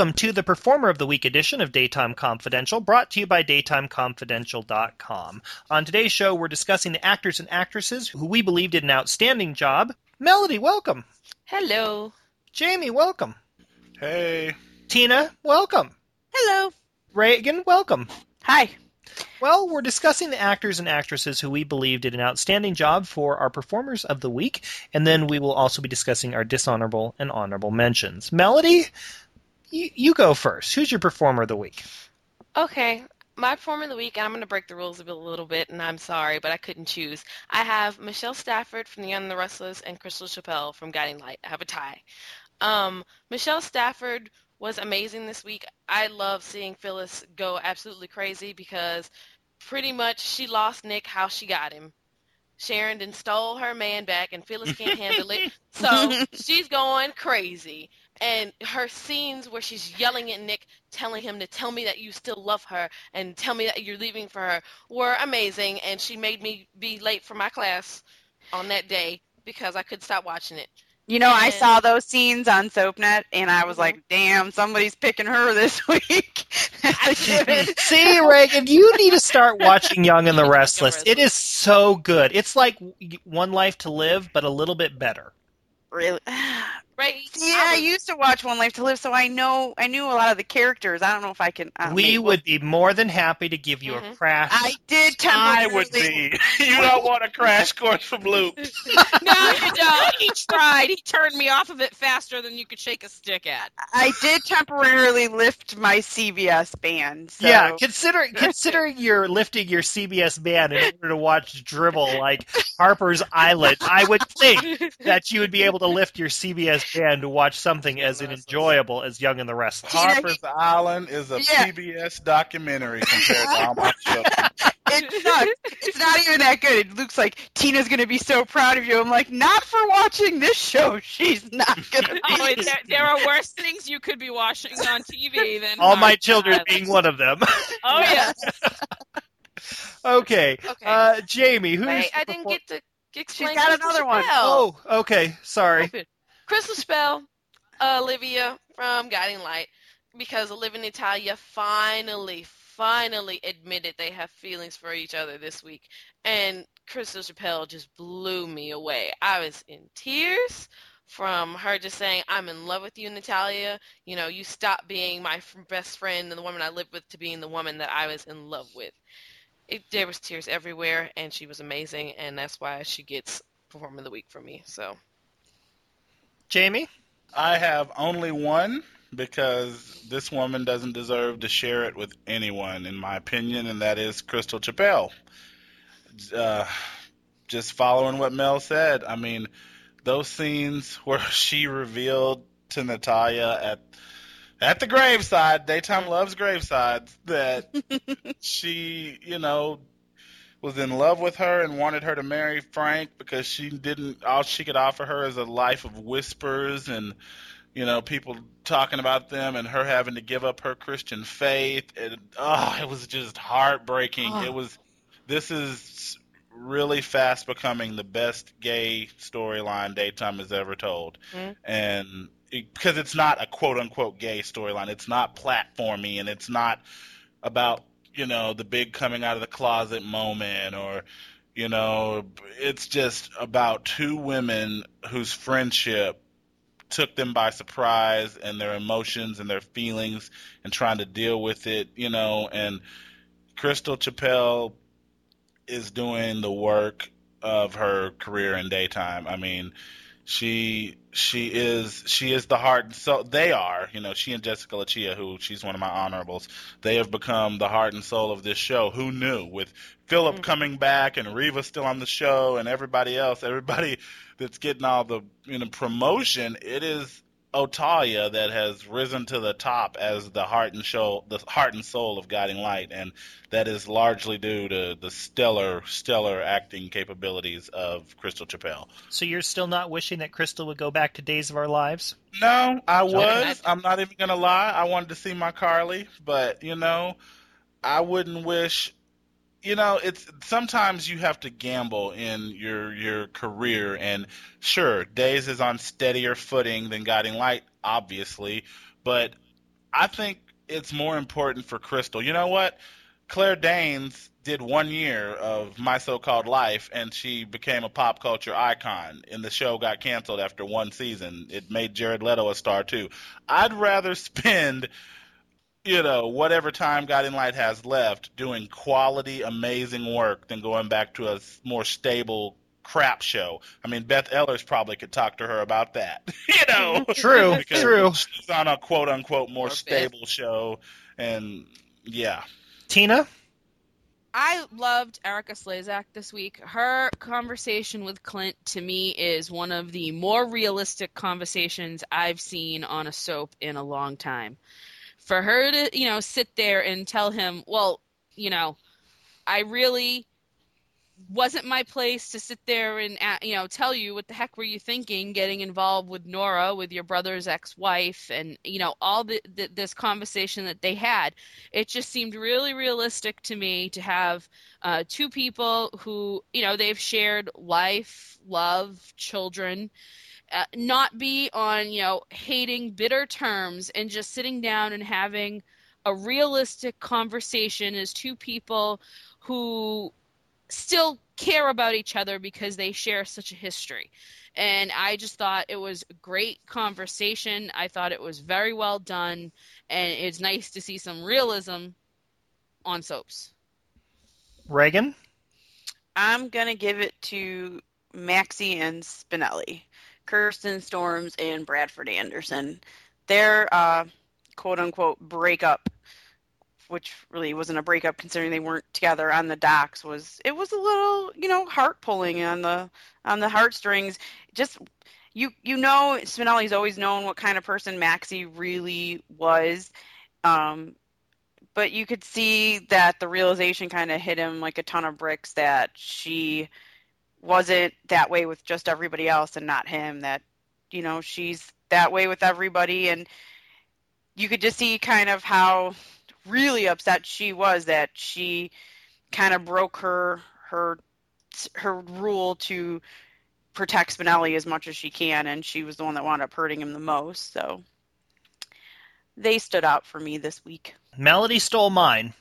Welcome to the Performer of the Week edition of Daytime Confidential, brought to you by DaytimeConfidential.com. On today's show, we're discussing the actors and actresses who we believe did an outstanding job. Melody, welcome. Hello. Jamie, welcome. Hey. Tina, welcome. Hello. Reagan, welcome. Hi. Well, we're discussing the actors and actresses who we believe did an outstanding job for our performers of the week, and then we will also be discussing our dishonorable and honorable mentions. Melody, you, you go first. Who's your performer of the week? Okay, my performer of the week, and I'm going to break the rules a little bit, and I'm sorry, but I couldn't choose. I have Michelle Stafford from The Young and the Restless and Crystal Chappell from Guiding Light. I have a tie. Um, Michelle Stafford was amazing this week. I love seeing Phyllis go absolutely crazy because pretty much she lost Nick how she got him. Sharon stole her man back, and Phyllis can't handle it. So she's going crazy and her scenes where she's yelling at Nick, telling him to tell me that you still love her and tell me that you're leaving for her were amazing. And she made me be late for my class on that day because I could stop watching it. You know, I saw those scenes on SoapNet, and I was mm-hmm. like, "Damn, somebody's picking her this week." See, Reagan, you need to start watching Young and the Restless. It is so good. It's like One Life to Live, but a little bit better. Really? Right. Yeah, I, was, I, used to watch One Life to Live, so I know I knew a lot of the characters. I don't know if I can. Uh, we would be more than happy to give you mm-hmm. a crash. I did. I would be. you don't want a crash course from Luke. no, you don't. He tried. He turned me off of it faster than you could shake a stick at. I did temporarily lift my CBS band. So. Yeah, consider consider you're lifting your CBS band in order to watch Dribble like Harper's Island. I would think that you would be able to lift your CBS and to watch something as enjoyable as Young and the Restless. Harper's Island is a yeah. PBS documentary compared to all my It's not. It's not even that good. It looks like Tina's going to be so proud of you. I'm like, not for watching this show. She's not going to. oh, there, there, are worse things you could be watching on TV than all my children being one of them. Oh yes. okay. okay. Uh, Jamie, who's Wait, I didn't get to explain. She's got another one. Oh, okay. Sorry. Crystal Chappell, Olivia from Guiding Light, because Olivia and Natalia finally, finally admitted they have feelings for each other this week. And Crystal Chappell just blew me away. I was in tears from her just saying, I'm in love with you, Natalia. You know, you stop being my best friend and the woman I lived with to being the woman that I was in love with. It, there was tears everywhere, and she was amazing, and that's why she gets Performer of the Week for me. So Jamie? I have only one because this woman doesn't deserve to share it with anyone, in my opinion, and that is Crystal Chappell. Uh, just following what Mel said, I mean, those scenes where she revealed to Natalia at at the graveside, Daytime loves gravesides, that she, you know, was in love with her and wanted her to marry Frank because she didn't all she could offer her is a life of whispers and you know people talking about them and her having to give up her Christian faith and oh it was just heartbreaking. Oh. It was this is really fast becoming the best gay storyline daytime has ever told. Mm-hmm. And it, because it's not a quote unquote gay storyline, it's not platformy and it's not about you know, the big coming out of the closet moment or you know, it's just about two women whose friendship took them by surprise and their emotions and their feelings and trying to deal with it, you know, and Crystal Chappell is doing the work of her career in daytime. I mean, she she is she is the heart and soul. They are, you know, she and Jessica Leccia, who she's one of my honorables. They have become the heart and soul of this show. Who knew? With Philip mm-hmm. coming back and Reva still on the show and everybody else, everybody that's getting all the you know promotion, it is Otalia that has risen to the top as the heart and soul, the heart and soul of Guiding Light, and that is largely due to the stellar, stellar acting capabilities of Crystal Chappell. So you're still not wishing that Crystal would go back to Days of Our Lives? No, I was. I'm not even gonna lie. I wanted to see my Carly, but you know, I wouldn't wish you know it's sometimes you have to gamble in your your career and sure days is on steadier footing than guiding light obviously but I think it's more important for Crystal. You know what? Claire Danes did one year of My So-Called Life, and she became a pop culture icon. And the show got canceled after one season. It made Jared Leto a star too. I'd rather spend, you know, whatever time Guiding Light has left doing quality, amazing work than going back to a more stable crap show. I mean, Beth Ehlers probably could talk to her about that. you know, True, true. she's on a quote unquote more Or Beth. stable show, and yeah. Tina? I loved Erika Slezak this week. Her conversation with Clint to me is one of the more realistic conversations I've seen on a soap in a long time. For her to, you know, sit there and tell him, well, you know, I really wasn't my place to sit there and uh, you know tell you what the heck were you thinking getting involved with Nora with your brother's ex-wife and you know all the, the this conversation that they had. It just seemed really realistic to me to have uh, two people who you know they've shared life love children uh, not be on you know hating bitter terms and just sitting down and having a realistic conversation as two people who still care about each other because they share such a history. And I just thought it was a great conversation. I thought it was very well done. And it's nice to see some realism on soaps. Reagan? I'm gonna give it to Maxie and Spinelli, Kirsten Storms and Bradford Anderson. Their uh, quote unquote breakup, which really wasn't a breakup considering they weren't together on the docks, was it was a little you know heart pulling on the on the heartstrings. Just you you know Spinelli's always known what kind of person Maxie really was. Um, but you could see that the realization kind of hit him like a ton of bricks that she wasn't that way with just everybody else and not him that you know she's that way with everybody. And you could just see kind of how really upset she was that she kind of broke her her her rule to protect Spinelli as much as she can and she was the one that wound up hurting him the most. So they stood out for me this week. Melody stole mine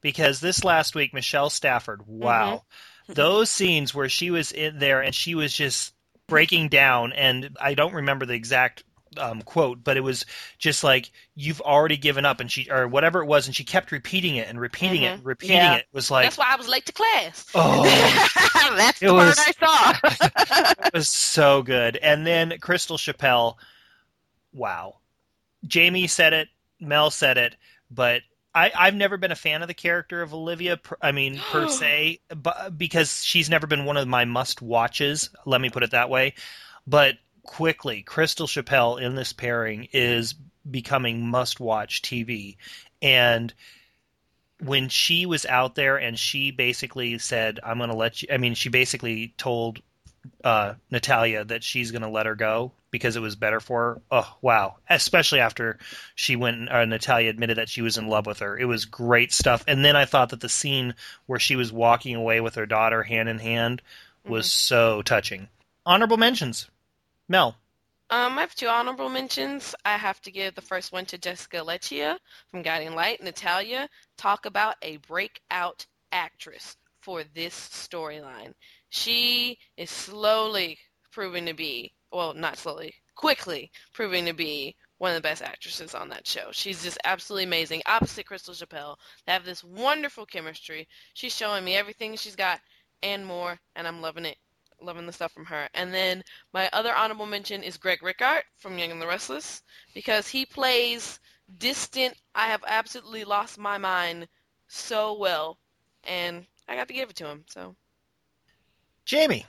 because this last week, Michelle Stafford, mm-hmm. wow. Those scenes where she was in there and she was just breaking down, and I don't remember the exact um, quote, but it was just like, you've already given up, and she, or whatever it was, and she kept repeating it and repeating it and repeating Yeah. it. Was like, That's why I was late to class. oh, That's the was- part I saw. it was so good. And then Crystal Chappell, wow. Jamie said it, Mel said it, but I, I've never been a fan of the character of Olivia. Per, I mean, per se, but, because she's never been one of my must watches. Let me put it that way. But quickly, Crystal Chappell in this pairing is becoming must watch TV. And when she was out there and she basically said, I'm going to let you, I mean, she basically told uh, Natalia that she's going to let her go because it was better for her. Oh, wow. Especially after she went, uh, Natalia admitted that she was in love with her. It was great stuff. And then I thought that the scene where she was walking away with her daughter hand in hand was so touching. Honorable mentions. Mel. Um, I have two honorable mentions. I have to give the first one to Jessica Leccia from Guiding Light. Natalia, talk about a breakout actress for this storyline. She is slowly proving to be, well, not slowly, quickly proving to be one of the best actresses on that show. She's just absolutely amazing. Opposite Crystal Chappell, they have this wonderful chemistry. She's showing me everything she's got and more, and I'm loving it loving the stuff from her. And then my other honorable mention is Greg Rikaart from Young and the Restless because he plays distant. I have absolutely lost my mind so well, and I got to give it to him. So Jamie.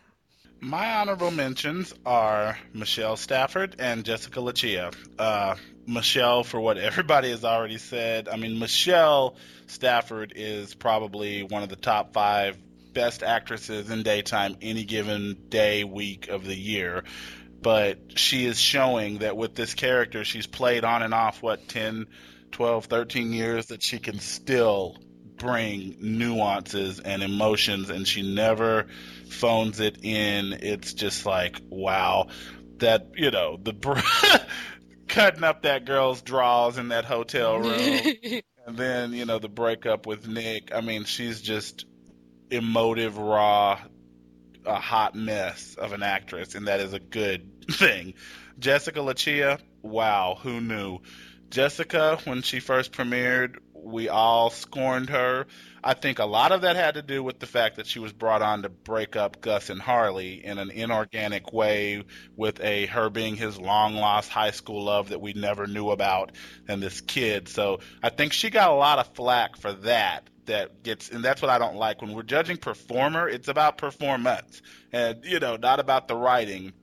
My honorable mentions are Michelle Stafford and Jessica Leccia. Uh, Michelle, for what everybody has already said, I mean, Michelle Stafford is probably one of the top five best actresses in daytime any given day, week of the year. But she is showing that with this character, she's played on and off, what, 10, 12, 13 years, that she can still bring nuances and emotions, and she never phones it in. It's just like, wow, that, you know, the. Br- cutting up that girl's drawers in that hotel room. and then, you know, the breakup with Nick. I mean, she's just emotive, raw, a hot mess of an actress, and that is a good thing. Jessica Leccia, wow, who knew? Jessica, when she first premiered, we all scorned her. I think a lot of that had to do with the fact that she was brought on to break up Gus and Harley in an inorganic way with a her being his long lost high school love that we never knew about and this kid. So I think she got a lot of flack for that that gets and that's what I don't like when we're judging performer, it's about performance and you know, not about the writing.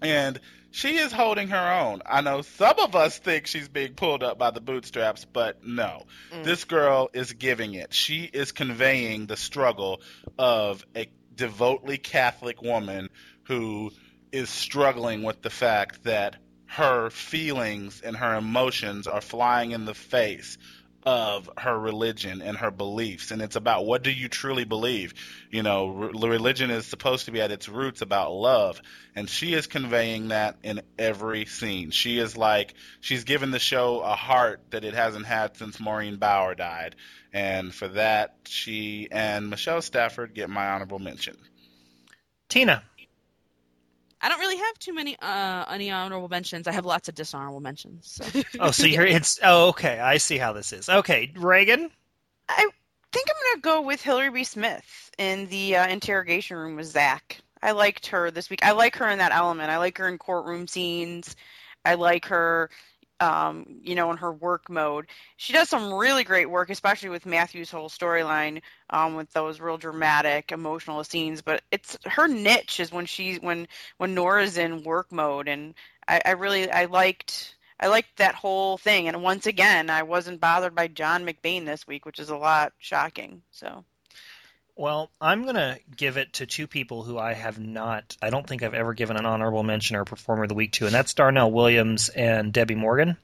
And she is holding her own. I know some of us think she's being pulled up by the bootstraps, but no. Mm. This girl is giving it. She is conveying the struggle of a devoutly Catholic woman who is struggling with the fact that her feelings and her emotions are flying in the face of her religion and her beliefs and it's about what do you truly believe? You know re- religion is supposed to be at its roots about love and she is conveying that in every scene. She is like she's given the show a heart that it hasn't had since maureen bauer died and for that she and michelle stafford get my honorable mention. Tina. I don't really have too many uh, any honorable mentions. I have lots of dishonorable mentions. So. Oh, so you're it's oh okay. I see how this is. Okay, Reagan. I think I'm gonna go with Hillary B. Smith in the uh, interrogation room with Zach. I liked her this week. I like her in that element. I like her in courtroom scenes. I like her, um, you know, in her work mode. She does some really great work, especially with Matthew's whole storyline, um, with those real dramatic, emotional scenes. But it's her niche is when she's when when Nora's in work mode, and I, I really I liked I liked that whole thing. And once again, I wasn't bothered by John McBain this week, which is a lot shocking. So Well, I'm going to give it to two people who I have not, I don't think I've ever given an honorable mention or performer of the week to, and that's Darnell Williams and Debbie Morgan.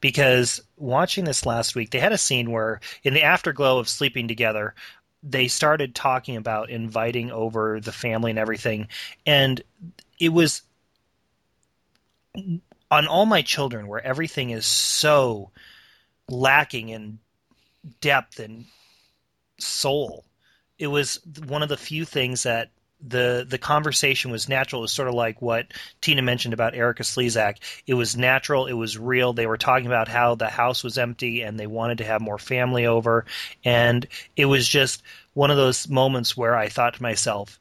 Because watching this last week, they had a scene where, in the afterglow of sleeping together, they started talking about inviting over the family and everything. And it was on All My Children, where everything is so lacking in depth and soul it was one of the few things that the the conversation was natural. It was sort of like what Tina mentioned about Erika Slezak. It was natural. It was real. They were talking about how the house was empty and they wanted to have more family over, and it was just one of those moments where I thought to myself,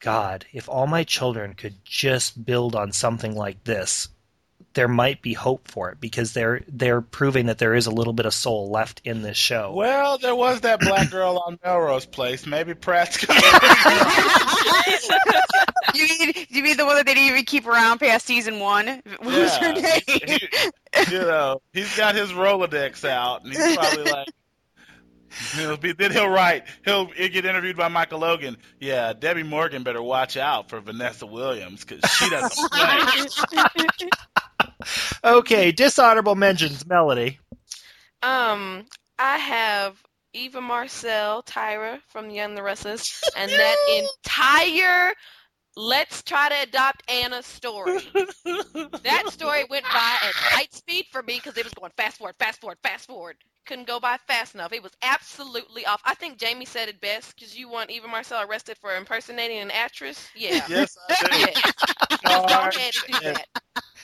God, if all my children could just build on something like this, there might be hope for it because they're they're proving that there is a little bit of soul left in this show. well there was that black girl on melrose place maybe pratt's gonna you mean you mean the one that they didn't even keep around past season one? What was her name? He- you know, he's got his Rolodex out, and he's probably like, he'll be, then he'll write, he'll, he'll get interviewed by Michael Logan. Yeah, Debbie Morgan better watch out for Vanessa Williams because she doesn't play. Okay, dishonorable mentions, Melody. Um, I have Eva Marcille, Tyra from Young and the Restless, and that entire let's try to adopt Anna's story. that story went by at light speed for me because it was going fast forward, fast forward, fast forward. Couldn't go by fast enough. It was absolutely off. I think Jamie said it best because you want Eva Marcille arrested for impersonating an actress. Yeah. yes, I do. Yeah. Go do that.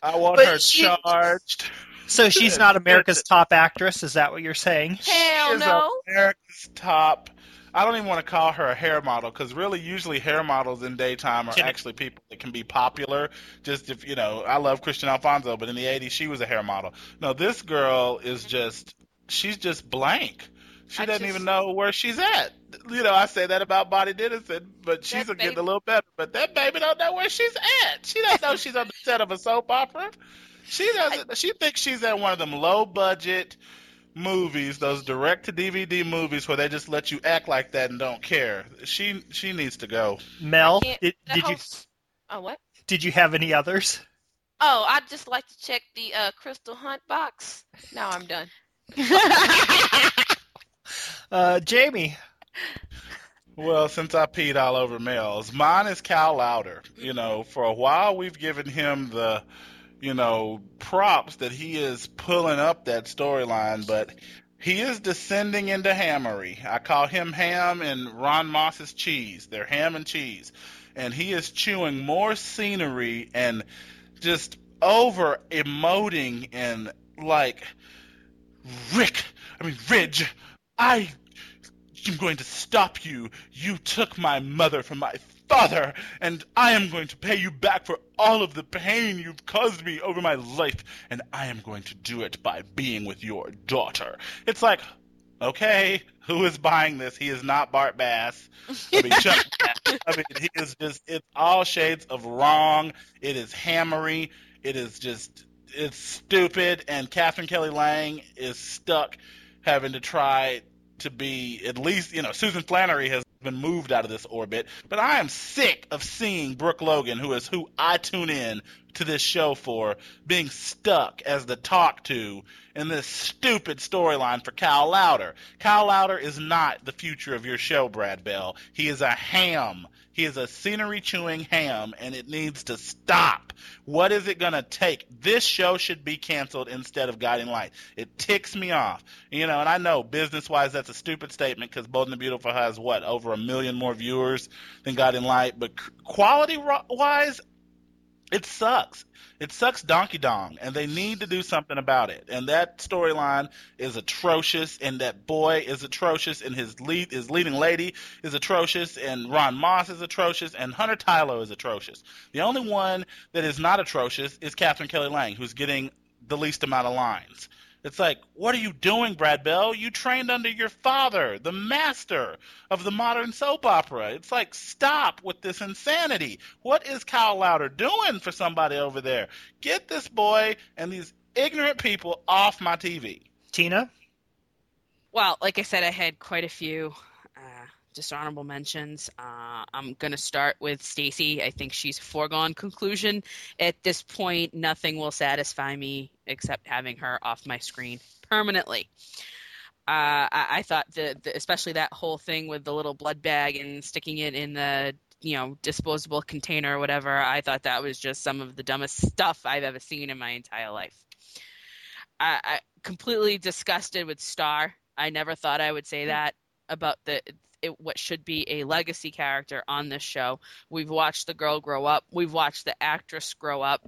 I want But her she- charged. So she's not America's top actress. Is that what you're saying? Hell She's no. America's top. I don't even want to call her a hair model because really, usually hair models in daytime are actually people that can be popular. Just if you know, I love Kristian Alfonso, but in the '80s she was a hair model. No, this girl is mm-hmm. just she's just blank. She I doesn't just- even know where she's at. You know, I say that about Bonnie Dennison, but she's getting a little better. But that baby don't know where she's at. She doesn't know she's on the set of a soap opera. She doesn't. She thinks she's at one of them low budget movies, those direct to DVD movies where they just let you act like that and don't care. She she needs to go. Mel, can't- did, The did you Oh, what? did you have any others? Oh, I'd just like to check the uh, Crystal Hunt box. Now I'm done. Uh, Jamie. Well, since I peed all over Mel's, mine is Kyle Lowder. You know, for a while we've given him the, you know, props that he is pulling up that storyline, but he is descending into hammery. I call him ham and Ron Moss's cheese. They're ham and cheese. And he is chewing more scenery and just over emoting and like Rick, I mean Ridge, I am going to stop you. You took my mother from my father, and I am going to pay you back for all of the pain you've caused me over my life, and I am going to do it by being with your daughter. It's like, okay, who is buying this? He is not Bart Bass. I mean, Chuck. I mean, he is just, it's all shades of wrong. It is hammery. It is just, it's stupid, and Katherine Kelly Lang is stuck having to try to be at least, you know, Susan Flannery has been moved out of this orbit, but I am sick of seeing Brooke Logan, who is who I tune in to this show for, being stuck as the talk to in this stupid storyline for Kyle Lowder. Kyle Lowder is not the future of your show, Brad Bell. He is a ham. He is a scenery chewing ham, and it needs to stop. What is it going to take? This show should be canceled instead of Guiding Light. It ticks me off. You know, and I know business wise that's a stupid statement because Bold and the Beautiful has, what, over a million more viewers than Guiding Light. But quality wise, it sucks. It sucks donkey dong, and they need to do something about it. And that storyline is atrocious, and that boy is atrocious, and his lead, his leading lady is atrocious, and Ron Moss is atrocious, and Hunter Tylo is atrocious. The only one that is not atrocious is Katherine Kelly Lang, who's getting the least amount of lines. It's like, what are you doing, Brad Bell? You trained under your father, the master of the modern soap opera. It's like, stop with this insanity. What is Kyle Lowder doing for somebody over there? Get this boy and these ignorant people off my TV. Tina? Well, like I said, I had quite a few dishonorable mentions. Uh, I'm going to start with Stacy. I think she's a foregone conclusion. At this point, nothing will satisfy me except having her off my screen permanently. Uh, I, I, thought the, the, especially that whole thing with the little blood bag and sticking it in the you know disposable container or whatever. I thought that was just some of the dumbest stuff I've ever seen in my entire life. I, I completely disgusted with Star. I never thought I would say that about the it, what should be a legacy character on this show. We've watched the girl grow up, we've watched the actress grow up,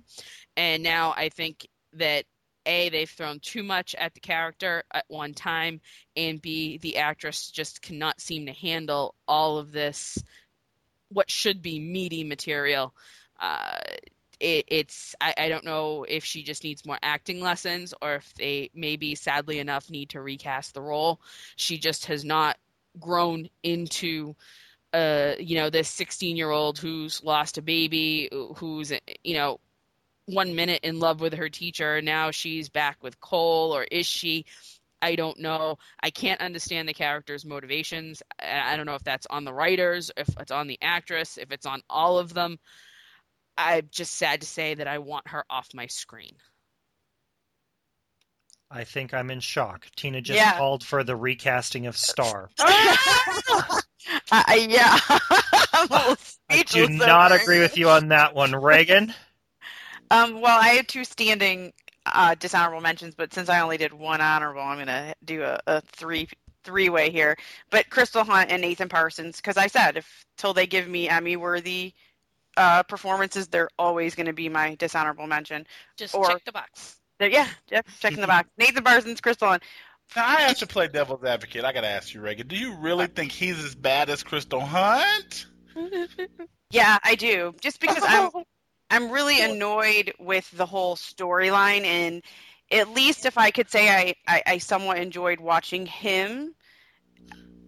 and now I think that a they've thrown too much at the character at one time, and b the actress just cannot seem to handle all of this what should be meaty material. Uh, it, it's I, I, don't know if she just needs more acting lessons or if they maybe sadly enough need to recast the role. She just has not grown into uh, you know this 16 year old who's lost a baby who's you know one minute in love with her teacher now she's back with cole or is she? I don't know. I can't understand the character's motivations. I don't know if that's on the writers if it's on the actress if it's on all of them. I'm just sad to say that i want her off my screen I think I'm in shock. Tina just yeah. called for the recasting of Star. uh, yeah. I do not agree with you on that one, Reagan. Um, well, I had two standing uh, dishonorable mentions, but since I only did one honorable, I'm going to do a, a three three way here. But Crystal Hunt and Nathan Parsons, because I said if till they give me Emmy worthy uh, performances, they're always going to be my dishonorable mention. Just or, check the box. Yeah, Jeff checking the box. Nathan Parsons, Crystal Hunt. Now I have to play devil's advocate. I gotta ask you, Reagan. Do you really think he's as bad as Crystal Hunt? yeah, I do. Just because I'm, I'm really annoyed with the whole storyline, and at least if I could say I, I, I somewhat enjoyed watching him,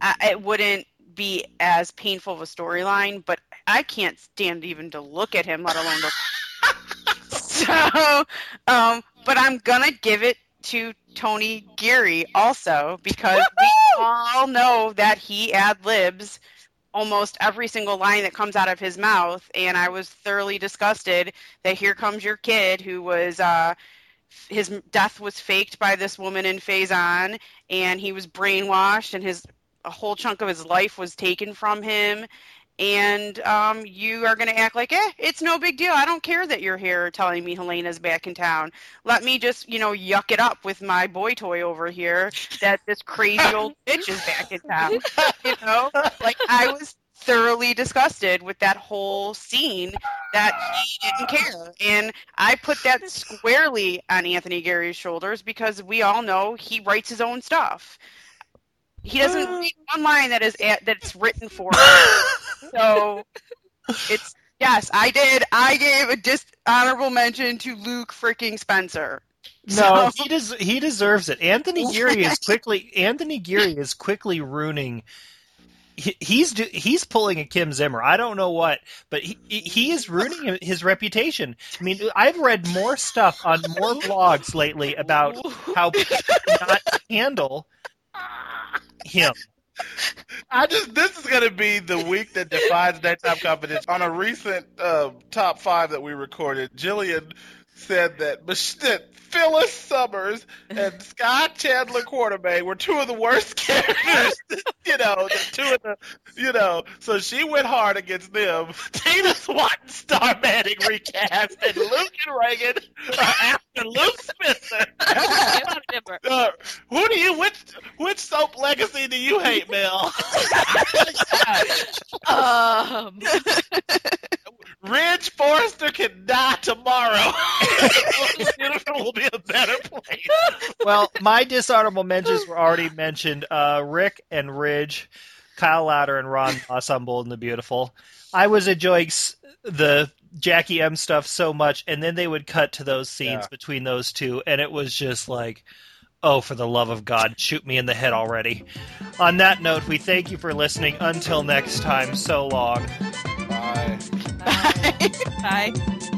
I, it wouldn't be as painful of a storyline. But I can't stand even to look at him, let alone to. so, um, but I'm gonna give it to Tony Geary also because we all know that he ad libs almost every single line that comes out of his mouth, and I was thoroughly disgusted that here comes your kid who was uh, his death was faked by this woman in Faison, and he was brainwashed, and his a whole chunk of his life was taken from him, and um, you are going to act like, eh, it's no big deal. I don't care that you're here telling me Helena's back in town. Let me just, you know, yuck it up with my boy toy over here that this crazy old bitch is back in town. You know, like I was thoroughly disgusted with that whole scene that he didn't care. And I put that squarely on Anthony Geary's shoulders because we all know he writes his own stuff. He doesn't uh. read one line that is at, that's written for him. so it's yes, I did. I gave a dishonorable mention to Luke freaking Spencer. No, So- he des- he deserves it. Anthony Geary is quickly Anthony Geary is quickly ruining. He, he's do, he's pulling a Kim Zimmer. I don't know what, but he he is ruining his reputation. I mean, I've read more stuff on more blogs lately about how not handle him. I just this is gonna be the week that defines daytime confidence. On a recent uh, top five that we recorded, Jillian said that, Mich- that Phyllis Summers and Scott Chandler Quartermaine were two of the worst characters. you know, the two of the, you know. So she went hard against them. Tina Swanton, Star Manning recast, and Luke and Reagan are after Luke Spencer. Uh, who do you which which soap legacy do you hate, Mel? Um, Ridge Forrester can die tomorrow. Beautiful will be a better place. Well, my dishonorable mentions were already mentioned. Uh, Rick and Ridge, Kyle Lowder and Ron Moss on Bold and the Beautiful. I was enjoying the Jackie M stuff so much, and then they would cut to those scenes Yeah. between those two, and it was just like, oh, for the love of God, shoot me in the head already. On that note, we thank you for listening. Until next time, so long. Bye. Bye. Bye.